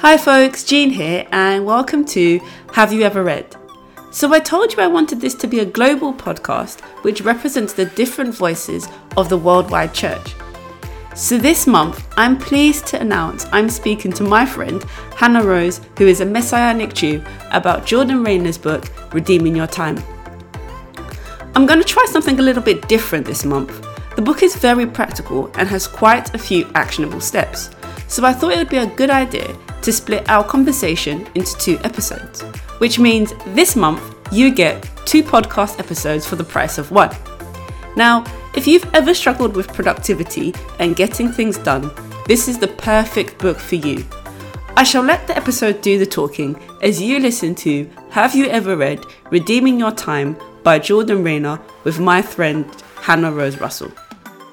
Hi, folks, Jean here, and welcome to Have You Ever Read? So, I told you I wanted this to be a global podcast which represents the different voices of the worldwide church. So, this month, I'm pleased to announce I'm speaking to my friend Hannah Rose, who is a Messianic Jew, about Jordan Raynor's book, Redeeming Your Time. I'm going to try something a little bit different this month. The book is very practical and has quite a few actionable steps, so I thought it would be a good idea to split our conversation into two episodes, which means this month you get two podcast episodes for the price of one. Now, if you've ever struggled with productivity and getting things done, this is the perfect book for you. I shall let the episode do the talking as you listen to Have You Ever Read Redeeming Your Time by Jordan Raynor with my friend Hannah Rose Russell.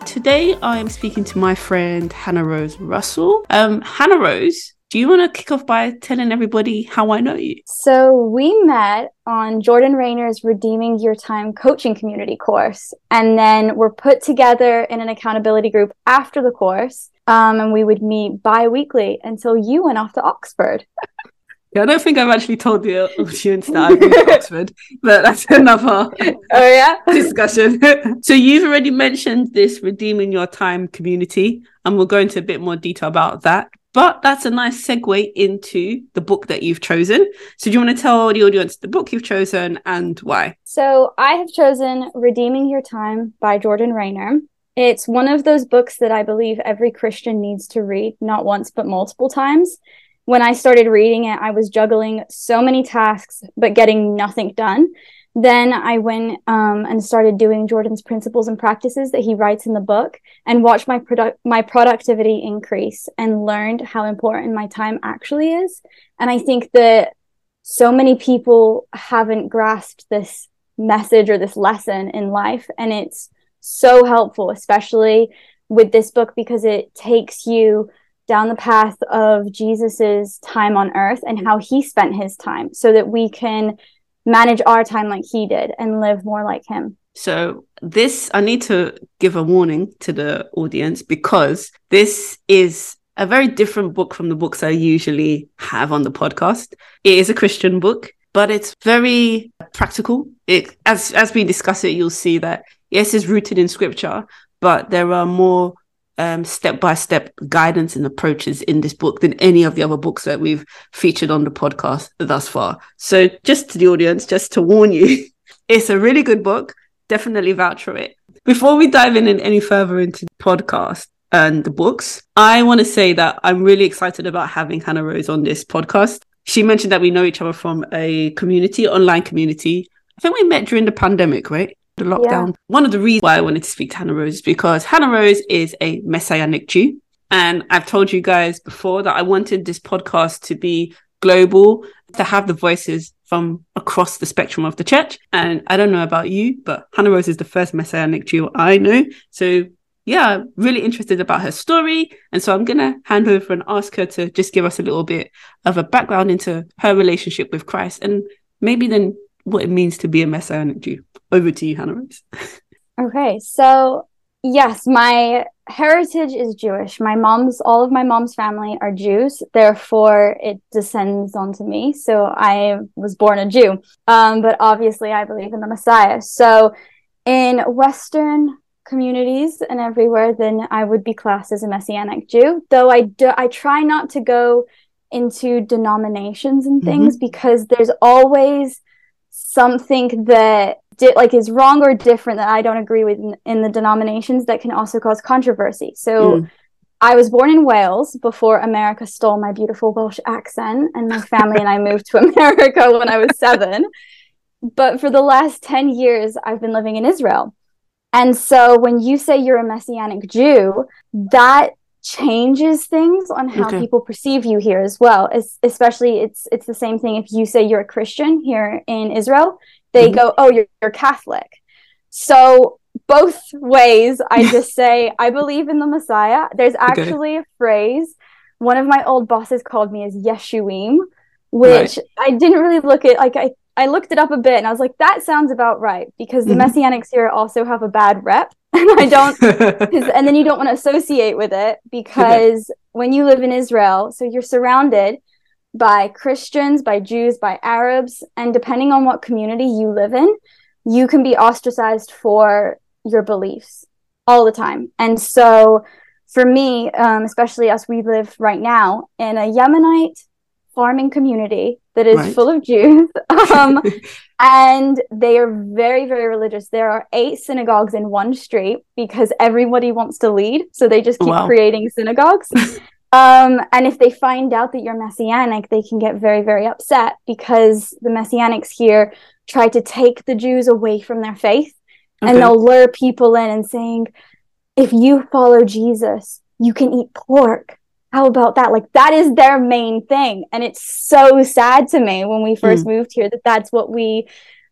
Today I am speaking to my friend Hannah Rose Russell. Um, Hannah Rose do you want to kick off by telling everybody how I know you? So, we met on Jordan Raynor's Redeeming Your Time coaching community course, and then we're put together in an accountability group after the course. Um, and we would meet bi weekly until you went off to Oxford. Yeah, I don't think I've actually told the audience that I've been to Oxford, but that's another oh, yeah? discussion. so, you've already mentioned this Redeeming Your Time community, and we'll go into a bit more detail about that. But that's a nice segue into the book that you've chosen. So, do you want to tell the audience the book you've chosen and why? So, I have chosen Redeeming Your Time by Jordan Raynor. It's one of those books that I believe every Christian needs to read, not once, but multiple times. When I started reading it, I was juggling so many tasks, but getting nothing done. Then I went um, and started doing Jordan's principles and practices that he writes in the book and watched my product my productivity increase and learned how important my time actually is. And I think that so many people haven't grasped this message or this lesson in life and it's so helpful especially with this book because it takes you down the path of Jesus's time on earth and how he spent his time so that we can manage our time like he did and live more like him. So, this, I need to give a warning to the audience because this is a very different book from the books I usually have on the podcast. It is a Christian book, but it's very practical. It, as, as we discuss it, you'll see that yes, it's rooted in scripture, but there are more step by step guidance and approaches in this book than any of the other books that we've featured on the podcast thus far. So, just to the audience, just to warn you, it's a really good book. Definitely vouch for it. Before we dive in any further into the podcast and the books, I want to say that I'm really excited about having Hannah Rose on this podcast. She mentioned that we know each other from a community, online community. I think we met during the pandemic, right? The lockdown. Yeah. One of the reasons why I wanted to speak to Hannah Rose is because Hannah Rose is a Messianic Jew. And I've told you guys before that I wanted this podcast to be global, to have the voices from across the spectrum of the church. And I don't know about you, but Hannah Rose is the first Messianic Jew I know. So yeah, really interested about her story. And so I'm going to hand over and ask her to just give us a little bit of a background into her relationship with Christ and maybe then what it means to be a Messianic Jew. Over to you, Hannah Rose. okay, so yes, my heritage is Jewish. My mom's, all of my mom's family are Jews. Therefore, it descends onto me. So I was born a Jew. Um, but obviously, I believe in the Messiah. So in Western communities and everywhere, then I would be classed as a Messianic Jew. Though I do, I try not to go into denominations and things mm-hmm. because there's always something that di- like is wrong or different that I don't agree with in, in the denominations that can also cause controversy. So mm. I was born in Wales before America stole my beautiful Welsh accent, and my family and I moved to America when I was seven. But for the last 10 years, I've been living in Israel. And so when you say you're a Messianic Jew, that changes things on how okay. people perceive you here as well. As, especially, it's it's the same thing if you say you're a Christian here in Israel, they mm-hmm. go, "Oh, you're, you're Catholic." So both ways, I just say I believe in the Messiah. There's actually okay. a phrase one of my old bosses called me as Yeshuim, which right. I didn't really look at. Like I I looked it up a bit and I was like, that sounds about right because the mm-hmm. Messianics here also have a bad rep. And I don't, and then you don't want to associate with it because when you live in Israel, so you're surrounded by Christians, by Jews, by Arabs, and depending on what community you live in, you can be ostracized for your beliefs all the time. And so, for me, um, especially as we live right now in a Yemenite farming community that is right. full of Jews, um, and they are very, very religious. There are eight synagogues in one street because everybody wants to lead, so they just keep wow. creating synagogues. Um, and if they find out that you're messianic, they can get very, very upset because the messianics here try to take the Jews away from their faith. Okay. And they'll lure people in and saying, if you follow Jesus, you can eat pork. How about that? Like that is their main thing. And it's so sad to me when we first mm. moved here that that's what we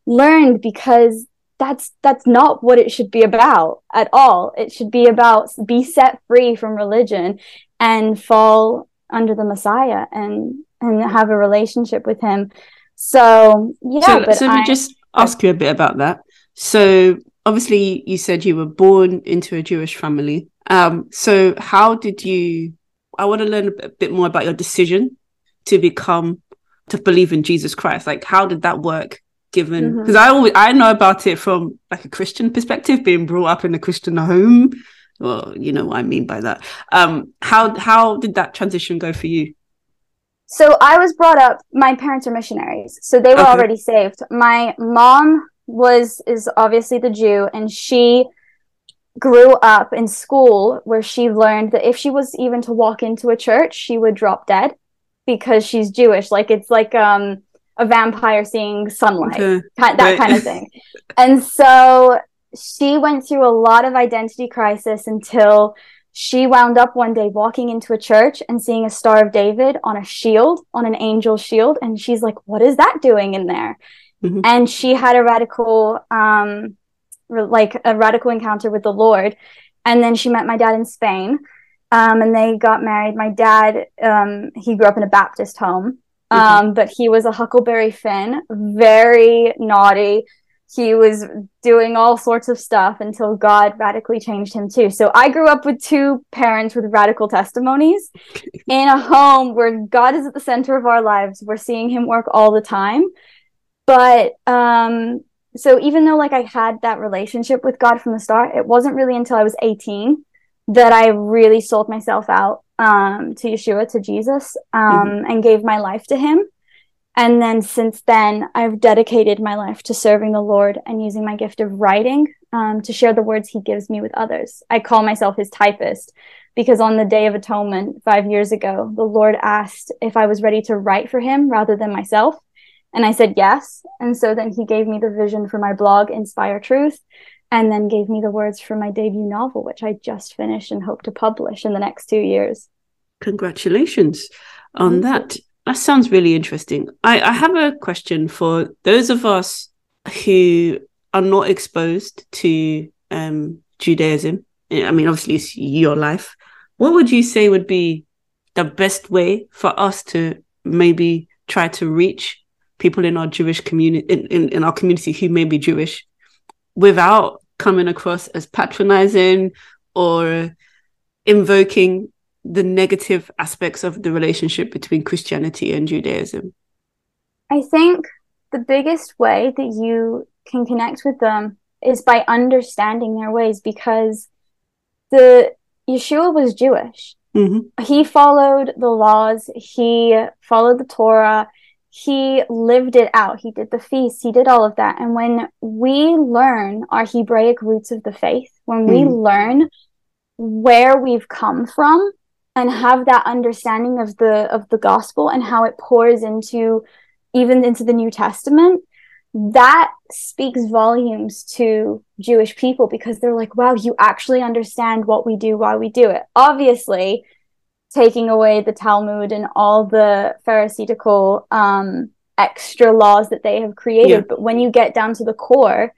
learned because that's that's not what it should be about at all. It should be about be set free from religion and fall under the Messiah and and have a relationship with him. So yeah, so, so let me just ask you a bit about that. So obviously you said you were born into a Jewish family. Um, so how did you I want to learn a bit more about your decision to become to believe in Jesus Christ. Like how did that work given because mm-hmm. I always I know about it from like a Christian perspective, being brought up in a Christian home well you know what i mean by that um how how did that transition go for you so i was brought up my parents are missionaries so they were okay. already saved my mom was is obviously the jew and she grew up in school where she learned that if she was even to walk into a church she would drop dead because she's jewish like it's like um a vampire seeing sunlight okay. that right. kind of thing and so she went through a lot of identity crisis until she wound up one day walking into a church and seeing a Star of David on a shield, on an angel shield. And she's like, What is that doing in there? Mm-hmm. And she had a radical, um, like a radical encounter with the Lord. And then she met my dad in Spain. Um, and they got married. My dad, um, he grew up in a Baptist home, mm-hmm. um, but he was a Huckleberry Finn, very naughty, he was doing all sorts of stuff until God radically changed him too. So I grew up with two parents with radical testimonies in a home where God is at the center of our lives. We're seeing him work all the time. But um so even though like I had that relationship with God from the start, it wasn't really until I was 18 that I really sold myself out um to Yeshua to Jesus um mm-hmm. and gave my life to him. And then since then, I've dedicated my life to serving the Lord and using my gift of writing um, to share the words He gives me with others. I call myself His typist because on the Day of Atonement five years ago, the Lord asked if I was ready to write for Him rather than myself. And I said yes. And so then He gave me the vision for my blog, Inspire Truth, and then gave me the words for my debut novel, which I just finished and hope to publish in the next two years. Congratulations on that. That sounds really interesting. I, I have a question for those of us who are not exposed to um, Judaism. I mean, obviously, it's your life. What would you say would be the best way for us to maybe try to reach people in our Jewish community, in, in, in our community who may be Jewish, without coming across as patronizing or invoking the negative aspects of the relationship between Christianity and Judaism? I think the biggest way that you can connect with them is by understanding their ways because the Yeshua was Jewish. Mm-hmm. He followed the laws, he followed the Torah, he lived it out. He did the feasts, he did all of that. And when we learn our Hebraic roots of the faith, when we mm. learn where we've come from, and have that understanding of the of the gospel and how it pours into even into the new testament that speaks volumes to jewish people because they're like wow you actually understand what we do why we do it obviously taking away the talmud and all the pharisaical um, extra laws that they have created yeah. but when you get down to the core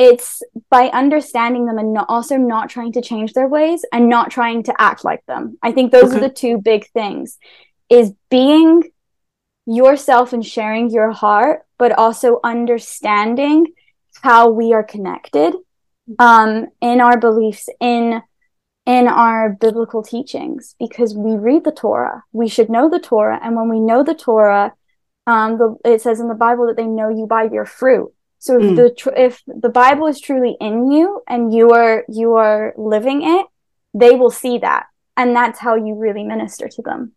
it's by understanding them and not, also not trying to change their ways and not trying to act like them. I think those okay. are the two big things is being yourself and sharing your heart, but also understanding how we are connected um, in our beliefs, in in our biblical teachings because we read the Torah. We should know the Torah. And when we know the Torah, um, the, it says in the Bible that they know you by your fruit. So if mm. the tr- if the Bible is truly in you and you are you are living it, they will see that, and that's how you really minister to them.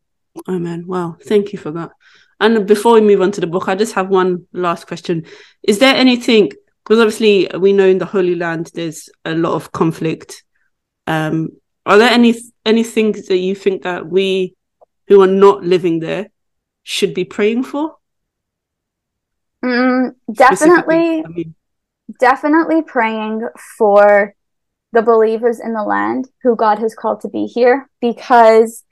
Amen. Wow, thank you for that. And before we move on to the book, I just have one last question: Is there anything? Because obviously we know in the Holy Land there's a lot of conflict. Um, are there any any things that you think that we who are not living there should be praying for? Mm, definitely, I mean. definitely praying for the believers in the land who God has called to be here because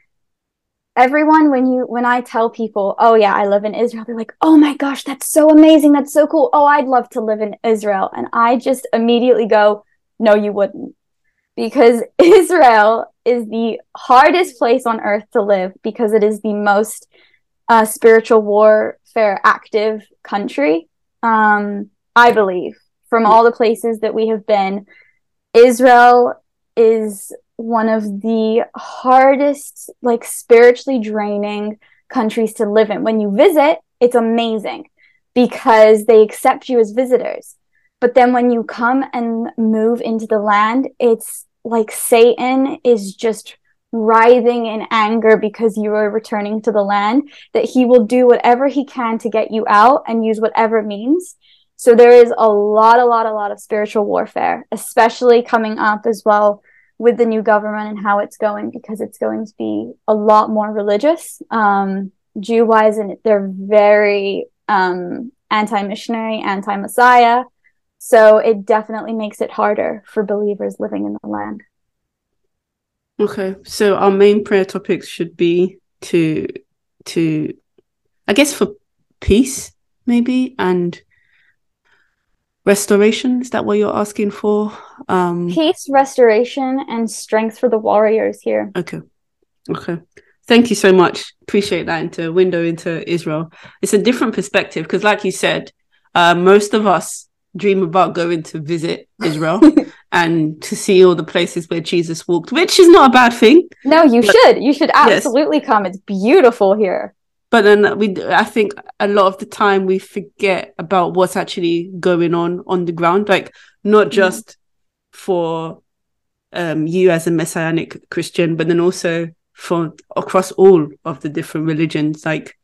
everyone when you when I tell people, "Oh yeah, I live in Israel." They're like, "Oh my gosh, that's so amazing. That's so cool. Oh, I'd love to live in Israel." And I just immediately go, "No, you wouldn't." Because Israel is the hardest place on earth to live because it is the most uh, spiritual warfare active country. Um, I believe from all the places that we have been, Israel is one of the hardest, like spiritually draining countries to live in. When you visit, it's amazing because they accept you as visitors. But then when you come and move into the land, it's like Satan is just writhing in anger because you are returning to the land, that he will do whatever he can to get you out and use whatever means. So there is a lot, a lot, a lot of spiritual warfare, especially coming up as well with the new government and how it's going, because it's going to be a lot more religious, um, Jew wise, and they're very um, anti missionary, anti Messiah. So it definitely makes it harder for believers living in the land. Okay, so our main prayer topics should be to to I guess for peace maybe and restoration. Is that what you're asking for? Um peace restoration and strength for the warriors here. Okay. Okay. Thank you so much. Appreciate that into window into israel. It's a different perspective because like you said uh, most of us dream about going to visit Israel and to see all the places where Jesus walked, which is not a bad thing. No, you but, should. You should absolutely yes. come. It's beautiful here. But then we, I think a lot of the time we forget about what's actually going on on the ground, like not mm-hmm. just mm. for um, you as a messianic Christian, but then also for across all of the different religions, like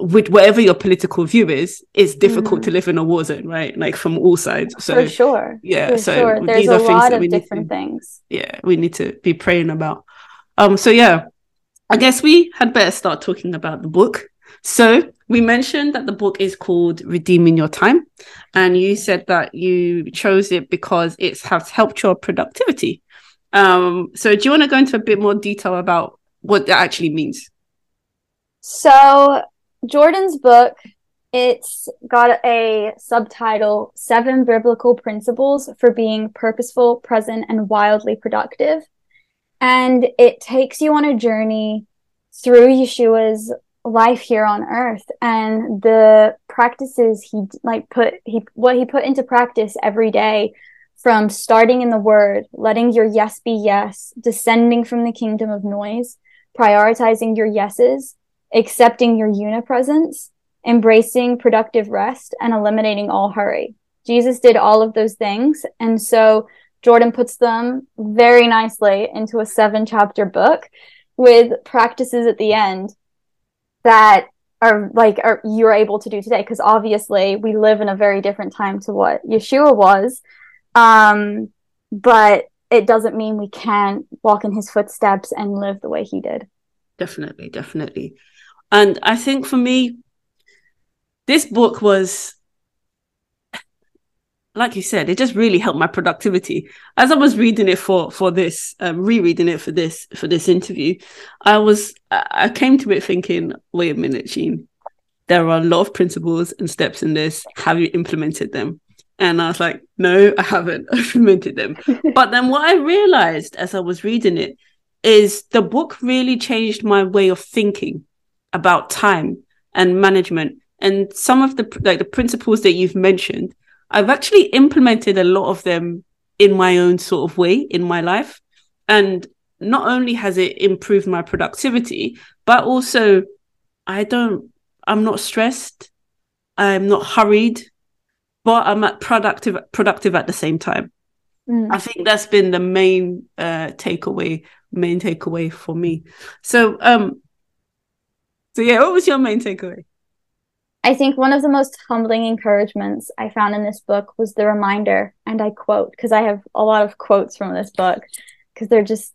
with whatever your political view is, it's difficult mm. to live in a war zone, right? Like from all sides. So for sure. Yeah. For so sure. there's a lot of different to, things. Yeah, we need to be praying about. Um, so yeah, I guess we had better start talking about the book. So we mentioned that the book is called Redeeming Your Time, and you said that you chose it because it has helped your productivity. Um, so do you want to go into a bit more detail about what that actually means? So Jordan's book, it's got a subtitle Seven Biblical Principles for Being Purposeful, Present, and Wildly Productive. And it takes you on a journey through Yeshua's life here on earth and the practices he like put he what he put into practice every day from starting in the word letting your yes be yes descending from the kingdom of noise prioritizing your yeses accepting your unipresence, embracing productive rest, and eliminating all hurry. Jesus did all of those things. And so Jordan puts them very nicely into a seven chapter book with practices at the end that are like are you're able to do today because obviously we live in a very different time to what Yeshua was um but it doesn't mean we can't walk in his footsteps and live the way he did definitely definitely and I think for me, this book was, like you said, it just really helped my productivity. As I was reading it for for this, um, rereading it for this for this interview, I was I came to it thinking, wait a minute, Jean, there are a lot of principles and steps in this. Have you implemented them? And I was like, no, I haven't implemented them. but then what I realized as I was reading it is the book really changed my way of thinking about time and management and some of the like the principles that you've mentioned i've actually implemented a lot of them in my own sort of way in my life. And not only has it improved my productivity, but also I don't, I'm not stressed. I'm not hurried, but I'm at productive, productive at the same time. Mm. I think that's been the main uh, takeaway, main takeaway for me. So, um, so yeah, what was your main takeaway? I think one of the most humbling encouragements I found in this book was the reminder, and I quote because I have a lot of quotes from this book because they're just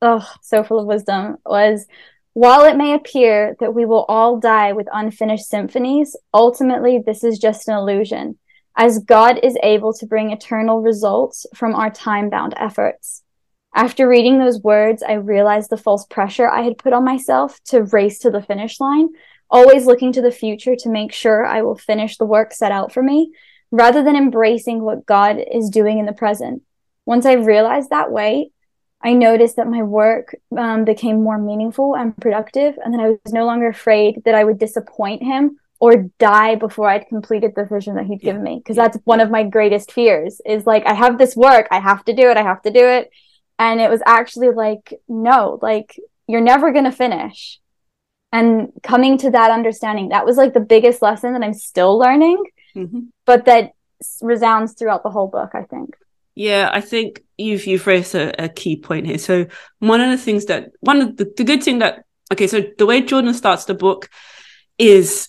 oh so full of wisdom. Was while it may appear that we will all die with unfinished symphonies, ultimately this is just an illusion, as God is able to bring eternal results from our time bound efforts. After reading those words, I realized the false pressure I had put on myself to race to the finish line always looking to the future to make sure I will finish the work set out for me, rather than embracing what God is doing in the present. Once I realized that way, I noticed that my work um, became more meaningful and productive, and that I was no longer afraid that I would disappoint him or die before I'd completed the vision that he'd yeah. given me. Because that's one of my greatest fears is like, I have this work, I have to do it, I have to do it. And it was actually like, no, like, you're never going to finish. And coming to that understanding that was like the biggest lesson that i'm still learning mm-hmm. but that resounds throughout the whole book i think. Yeah i think you've you've raised a, a key point here. So one of the things that one of the, the good thing that okay so the way jordan starts the book is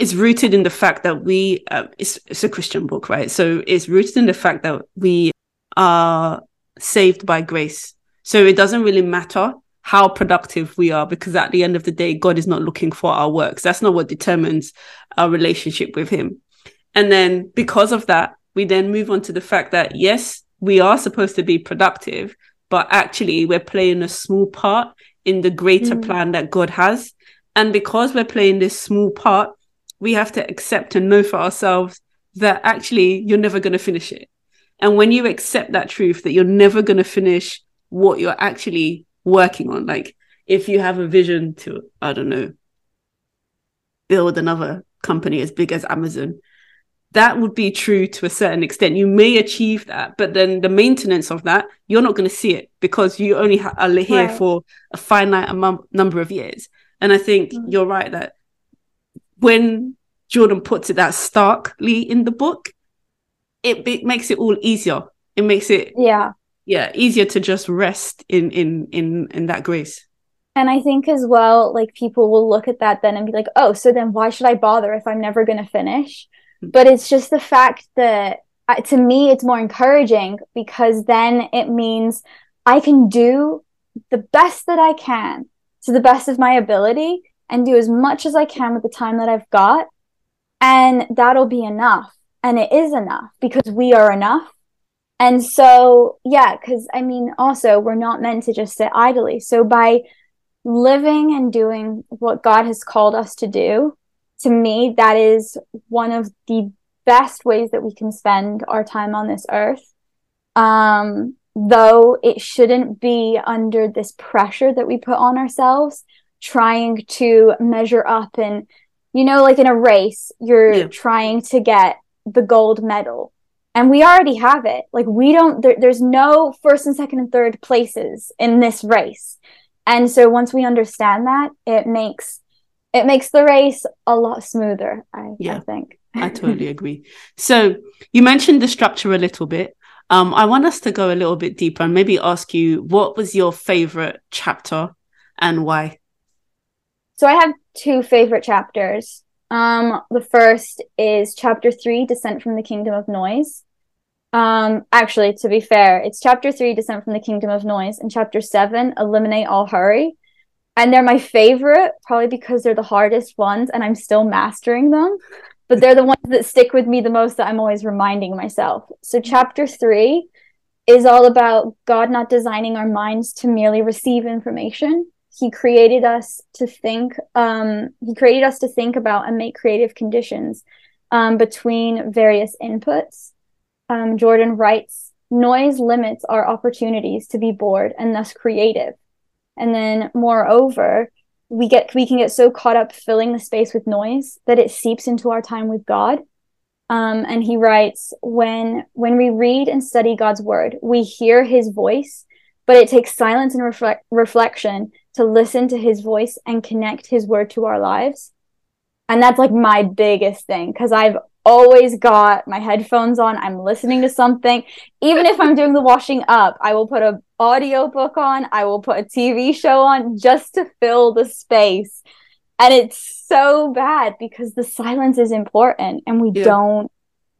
is rooted in the fact that we uh, it's, it's a christian book right? So it's rooted in the fact that we are saved by grace. So it doesn't really matter how productive we are because at the end of the day god is not looking for our works. That's not what determines our relationship with him. And then because of that we then move on to the fact that yes we are supposed to be productive but actually we're playing a small part in the greater mm. plan that god has. And because we're playing this small part we have to accept and know for ourselves that actually you're never going to finish it and when you accept that truth that you're never going to finish what you're actually working on. Like if you have a vision to, I don't know, build another company as big as Amazon, that would be true to a certain extent. You may achieve that, but then the maintenance of that, you're not going to see it because you only ha- are here right. for a finite amount, number of years. And I think mm-hmm. you're right that when Jordan puts it that starkly in the book, it, it makes it all easier. It makes it yeah yeah easier to just rest in in in in that grace and i think as well like people will look at that then and be like oh so then why should i bother if i'm never going to finish mm-hmm. but it's just the fact that uh, to me it's more encouraging because then it means i can do the best that i can to the best of my ability and do as much as i can with the time that i've got and that'll be enough and it is enough because we are enough and so, yeah, because I mean, also, we're not meant to just sit idly. So, by living and doing what God has called us to do, to me, that is one of the best ways that we can spend our time on this earth. Um, though it shouldn't be under this pressure that we put on ourselves, trying to measure up and, you know, like in a race, you're yeah. trying to get the gold medal. And we already have it. Like we don't there, there's no first and second and third places in this race. And so once we understand that it makes it makes the race a lot smoother i, yeah, I think. I totally agree. So you mentioned the structure a little bit. Um, i want us to go a little bit deeper and maybe ask you what was your favorite chapter and why? So i have two favorite chapters um, the first is chapter three, Descent from the Kingdom of Noise. Um, actually, to be fair, it's chapter three, Descent from the Kingdom of Noise, and chapter seven, Eliminate All Hurry. And they're my favorite, probably because they're the hardest ones, and I'm still mastering them. But they're the ones that stick with me the most that I'm always reminding myself. So, chapter three is all about God not designing our minds to merely receive information, he created us to think um, he created us to think about and make creative conditions um, between various inputs. Um, jordan writes noise limits our opportunities to be bored and thus creative. And then moreover we get we can get so caught up filling the space with noise that it seeps into our time with god. Um, and he writes, when when we read and study God's word, we hear his voice, but it takes silence and reflect, reflection to listen to his voice and connect his word to our lives. And that's like my biggest thing because I've always got my headphones on. I'm listening to something. Even if I'm doing the washing up, I will put a audio book on, I will put a TV show on just to fill the space. And it's so bad because the silence is important and we yeah. don't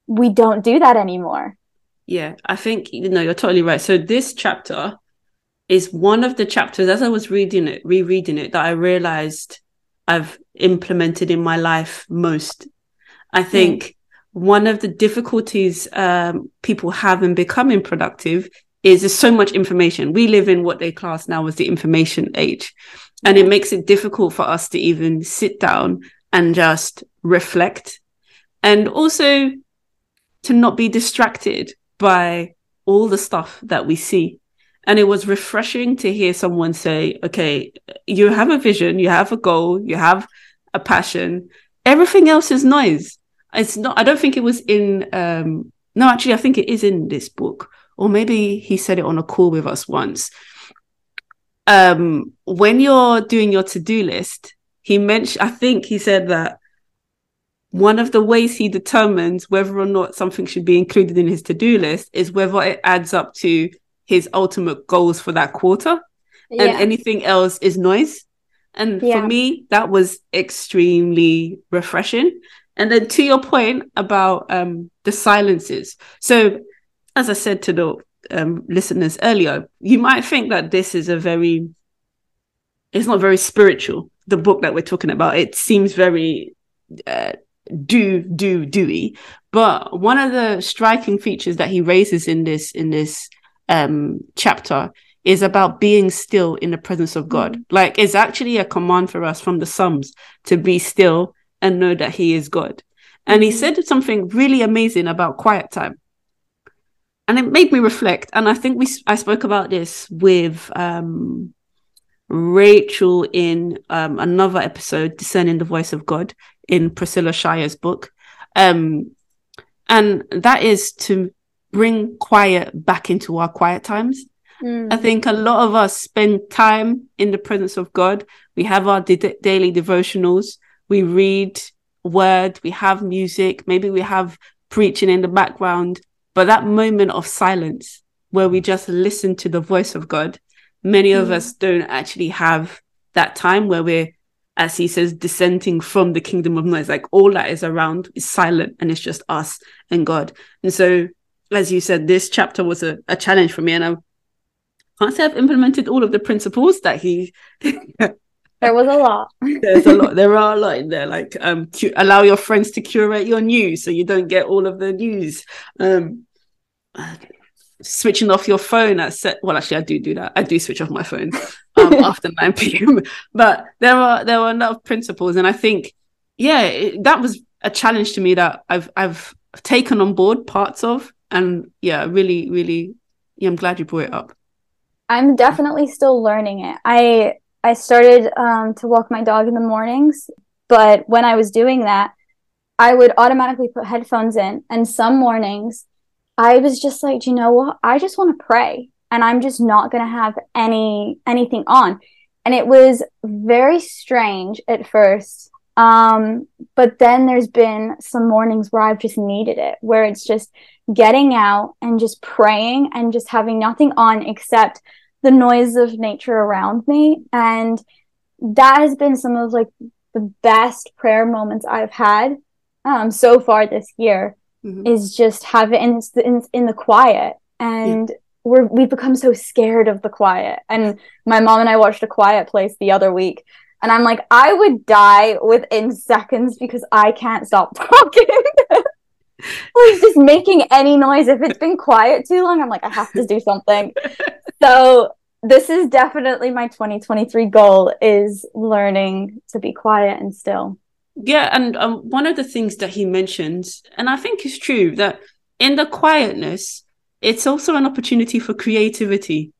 we don't do that anymore. Yeah, I think you know you're totally right. So this chapter is one of the chapters as I was reading it, rereading it, that I realized I've implemented in my life most. I think mm. one of the difficulties um, people have in becoming productive is there's so much information. We live in what they class now as the information age. And it makes it difficult for us to even sit down and just reflect. And also to not be distracted by all the stuff that we see. And it was refreshing to hear someone say, okay, you have a vision, you have a goal, you have a passion. Everything else is noise. It's not, I don't think it was in, um, no, actually, I think it is in this book, or maybe he said it on a call with us once. Um, when you're doing your to do list, he mentioned, I think he said that one of the ways he determines whether or not something should be included in his to do list is whether it adds up to his ultimate goals for that quarter. Yeah. And anything else is noise. And yeah. for me, that was extremely refreshing. And then to your point about um, the silences. So, as I said to the um, listeners earlier, you might think that this is a very, it's not very spiritual. The book that we're talking about, it seems very uh, do do doy. But one of the striking features that he raises in this in this um, chapter is about being still in the presence of God. Mm. Like it's actually a command for us from the Psalms to be still and know that He is God. And he mm-hmm. said something really amazing about quiet time. And it made me reflect. And I think we I spoke about this with um, Rachel in um, another episode, Discerning the Voice of God, in Priscilla Shirer's book. Um, and that is to bring quiet back into our quiet times. Mm. I think a lot of us spend time in the presence of God. We have our daily devotionals. We read word. We have music. Maybe we have preaching in the background. But that moment of silence where we just listen to the voice of God, many mm. of us don't actually have that time where we're, as he says, dissenting from the kingdom of noise. Like all that is around is silent and it's just us and God. And so as you said, this chapter was a, a challenge for me, and I can't say I've implemented all of the principles that he. there was a lot. There's a lot. There are a lot in there. Like um, cu- allow your friends to curate your news so you don't get all of the news. Um, switching off your phone at set. Well, actually, I do do that. I do switch off my phone um, after nine p.m. But there are there are a lot of principles, and I think, yeah, it, that was a challenge to me that I've I've taken on board parts of and yeah really really yeah, i'm glad you brought it up. I'm definitely still learning it. I i started um, to walk my dog in the mornings but when i was doing that i would automatically put headphones in and some mornings i was just like do you know what? I just want to pray and i'm just not going to have any anything on. And it was very strange at first um, but then there's been some mornings where I've just needed it, where it's just getting out and just praying and just having nothing on except the noise of nature around me. And that has been some of like the best prayer moments I've had um, so far this year mm-hmm. is just having it in, in, in the quiet. And yeah. we're, we've become so scared of the quiet. And my mom and I watched A Quiet Place the other week and I'm like, I would die within seconds because I can't stop talking. like just making any noise. If it's been quiet too long, I'm like, I have to do something. so this is definitely my 2023 goal is learning to be quiet and still. Yeah, and um, one of the things that he mentions, and I think is true, that in the quietness, it's also an opportunity for creativity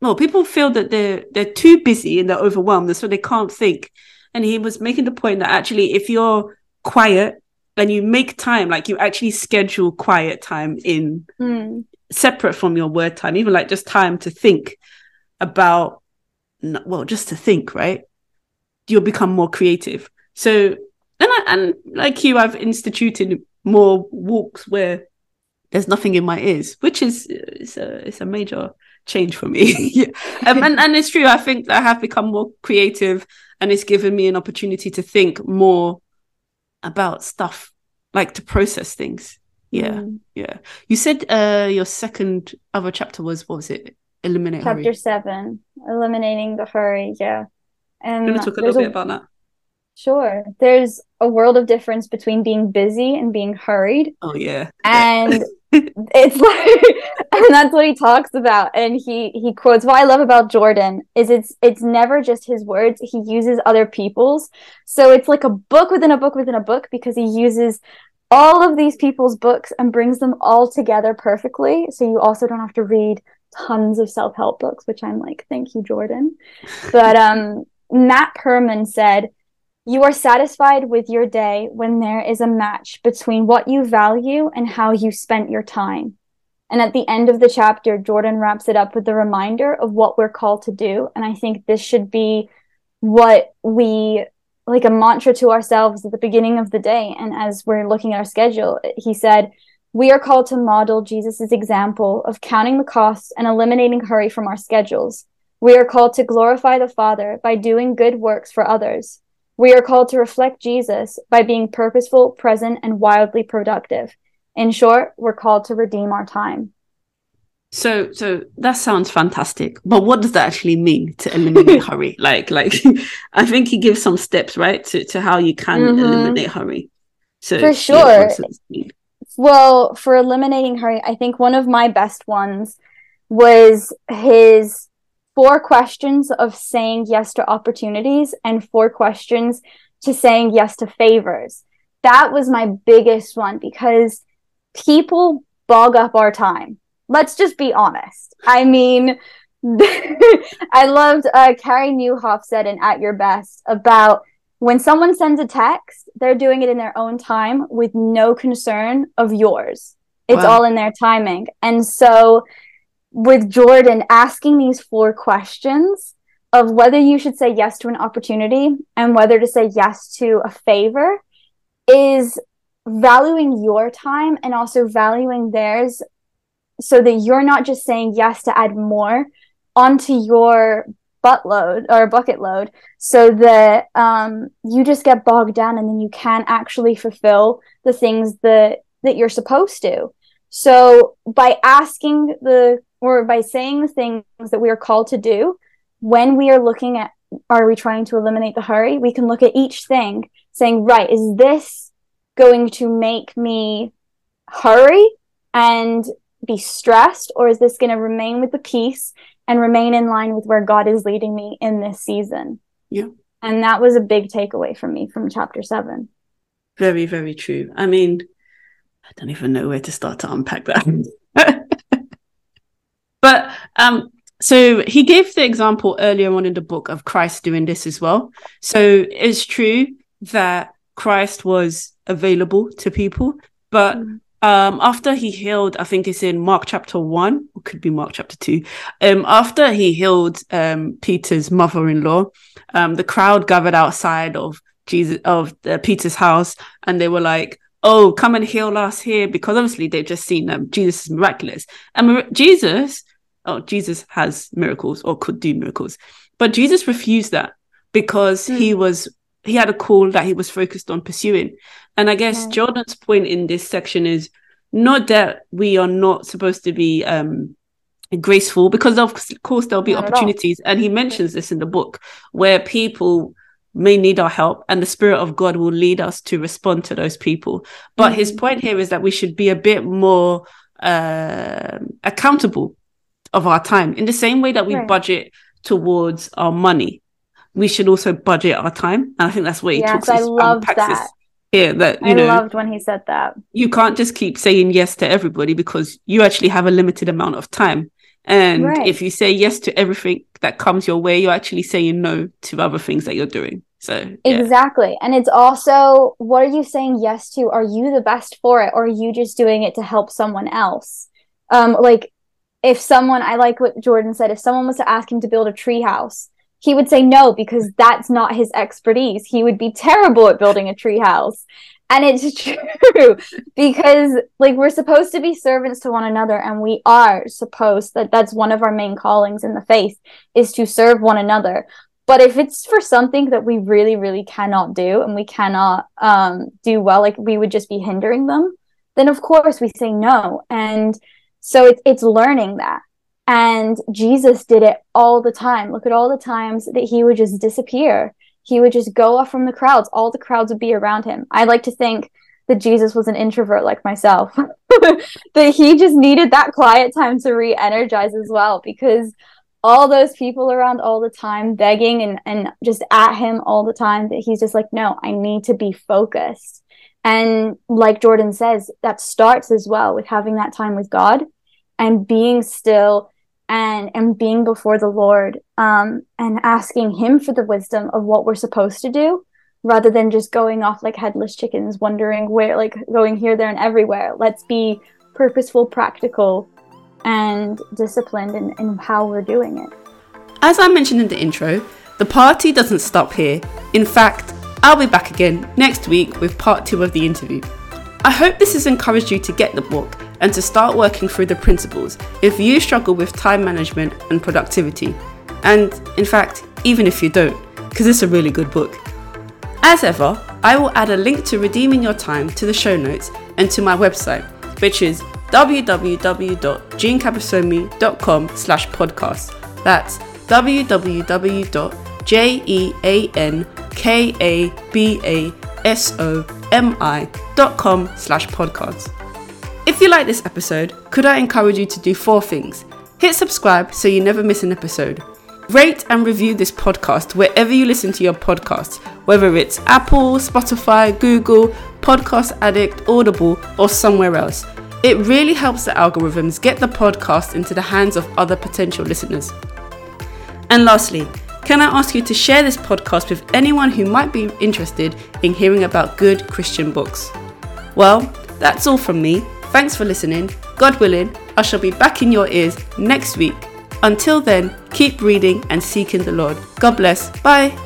well, people feel that they're they're too busy and they're overwhelmed, so they can't think. And he was making the point that actually, if you're quiet and you make time like you actually schedule quiet time in Mm. separate from your word time even like just time to think about well just to think right you'll become more creative so and I, and like you i've instituted more walks where there's nothing in my ears which is it's a it's a major change for me yeah. um, and, and it's true i think i have become more creative and it's given me an opportunity to think more about stuff like to process things yeah Mm. yeah you said uh your second other chapter was what was it eliminate Chapter hurry seven, eliminating the hurry. Yeah. And to talk a little bit about that Sure. There's a world of difference between being busy and being hurried. oh yeah And it's like and that's what he talks about. And he he quotes what I love about Jordan is it's it's never just his words. He uses other people's. So it's like a book within a book within a book because he uses all of these people's books and brings them all together perfectly. So you also don't have to read tons of self-help books, which I'm like, thank you, Jordan. But um Matt Perman said you are satisfied with your day when there is a match between what you value and how you spent your time. And at the end of the chapter, Jordan wraps it up with the reminder of what we're called to do. And I think this should be what we like a mantra to ourselves at the beginning of the day. And as we're looking at our schedule, he said, We are called to model Jesus' example of counting the costs and eliminating hurry from our schedules. We are called to glorify the Father by doing good works for others. We are called to reflect Jesus by being purposeful, present, and wildly productive. In short, we're called to redeem our time. So, so that sounds fantastic, but what does that actually mean to eliminate hurry? Like, like, I think he gives some steps, right, to to how you can Mhm. eliminate hurry. So, For sure. what does this mean? Well, for eliminating hurry, I think one of my best ones was his four questions of saying yes to opportunities and four questions to saying yes to favors. That was my biggest one because people bog up our time. Let's just be honest. I mean, I loved uh, Carey Nieuwhof said in At Your Best about when someone sends a text, they're doing it in their own time with no concern of yours. It's Wow. all in their timing. And so, with Jordan asking these four questions of whether you should say yes to an opportunity and whether to say yes to a favor is valuing your time and also valuing theirs so that you're not just saying yes to add more onto your buttload or bucket load so that um, you just get bogged down and then you can't actually fulfill the things that that you're supposed to. So by asking the or by saying the things that we are called to do when we are looking at are we trying to eliminate the hurry we can look at each thing saying right is this going to make me hurry and be stressed or is this going to remain with the peace and remain in line with where God is leading me in this season. Yeah. And that was a big takeaway for me from chapter seven. Very, very true. I mean, I don't even know where to start to unpack that. but um, so he gave the example earlier on in the book of Christ doing this as well. So it's true that Christ was available to people, but Mm. um, after he healed, I think it's in Mark chapter one, or could be Mark chapter two. Um, after he healed um, Peter's mother-in-law, um, the crowd gathered outside of Jesus of uh, Peter's house, and they were like, "Oh, come and heal us here," because obviously they've just seen um, Jesus is miraculous, and Jesus, oh, Jesus has miracles or could do miracles, but Jesus refused that because he was he had a call that he was focused on pursuing, and I guess Right. Jordan's point in this section is not that we are not supposed to be um graceful because of course there'll be Not opportunities. And he mentions this in the book where people may need our help and the spirit of god will lead us to respond to those people. But his Mhm. point here is that we should be a bit more um accountable of our time in the same way that we Right. budget towards our money we should also budget our time and i think that's what he Yes, talks I loved this that. here that you I know loved when he said that. you can't just keep saying yes to everybody because you actually have a limited amount of time. And Right. if you say yes to everything that comes your way, you're actually saying no to other things that you're doing. So yeah. Exactly. And it's also what are you saying yes to? Are you the best for it or are you just doing it to help someone else? Um like if someone I like what Jordan said, if someone was to ask him to build a tree house, he would say no because that's not his expertise. He would be terrible at building a tree house. And it's true because like we're supposed to be servants to one another and we are supposed that that's one of our main callings in the faith is to serve one another. But if it's for something that we really, really cannot do and we cannot um, do well, like we would just be hindering them, then of course we say no. And so it's it's learning that. And Jesus did it all the time. Look at all the times that he would just disappear. He would just go off from the crowds. All the crowds would be around him. I like to think that Jesus was an introvert like myself, that he just needed that quiet time to re energize as well because all those people around all the time begging and, and just at him all the time that he's just like no i need to be focused and like jordan says that starts as well with having that time with god and being still and and being before the lord um and asking him for the wisdom of what we're supposed to do rather than just going off like headless chickens wondering where like going here there and everywhere let's be purposeful practical and disciplined in, in how we're doing it. As I mentioned in the intro, the party doesn't stop here. In fact, I'll be back again next week with part two of the interview. I hope this has encouraged you to get the book and to start working through the principles if you struggle with time management and productivity. And in fact, even if you don't, because it's a really good book. As ever, I will add a link to redeeming your time to the show notes and to my website, which is www.jeancabasomi.com slash podcast. That's www.jeancabasomi.com slash podcast. If you like this episode, could I encourage you to do four things? Hit subscribe so you never miss an episode. Rate and review this podcast wherever you listen to your podcasts, whether it's Apple, Spotify, Google, Podcast Addict, Audible, or somewhere else. It really helps the algorithms get the podcast into the hands of other potential listeners. And lastly, can I ask you to share this podcast with anyone who might be interested in hearing about good Christian books? Well, that's all from me. Thanks for listening. God willing, I shall be back in your ears next week. Until then, keep reading and seeking the Lord. God bless. Bye.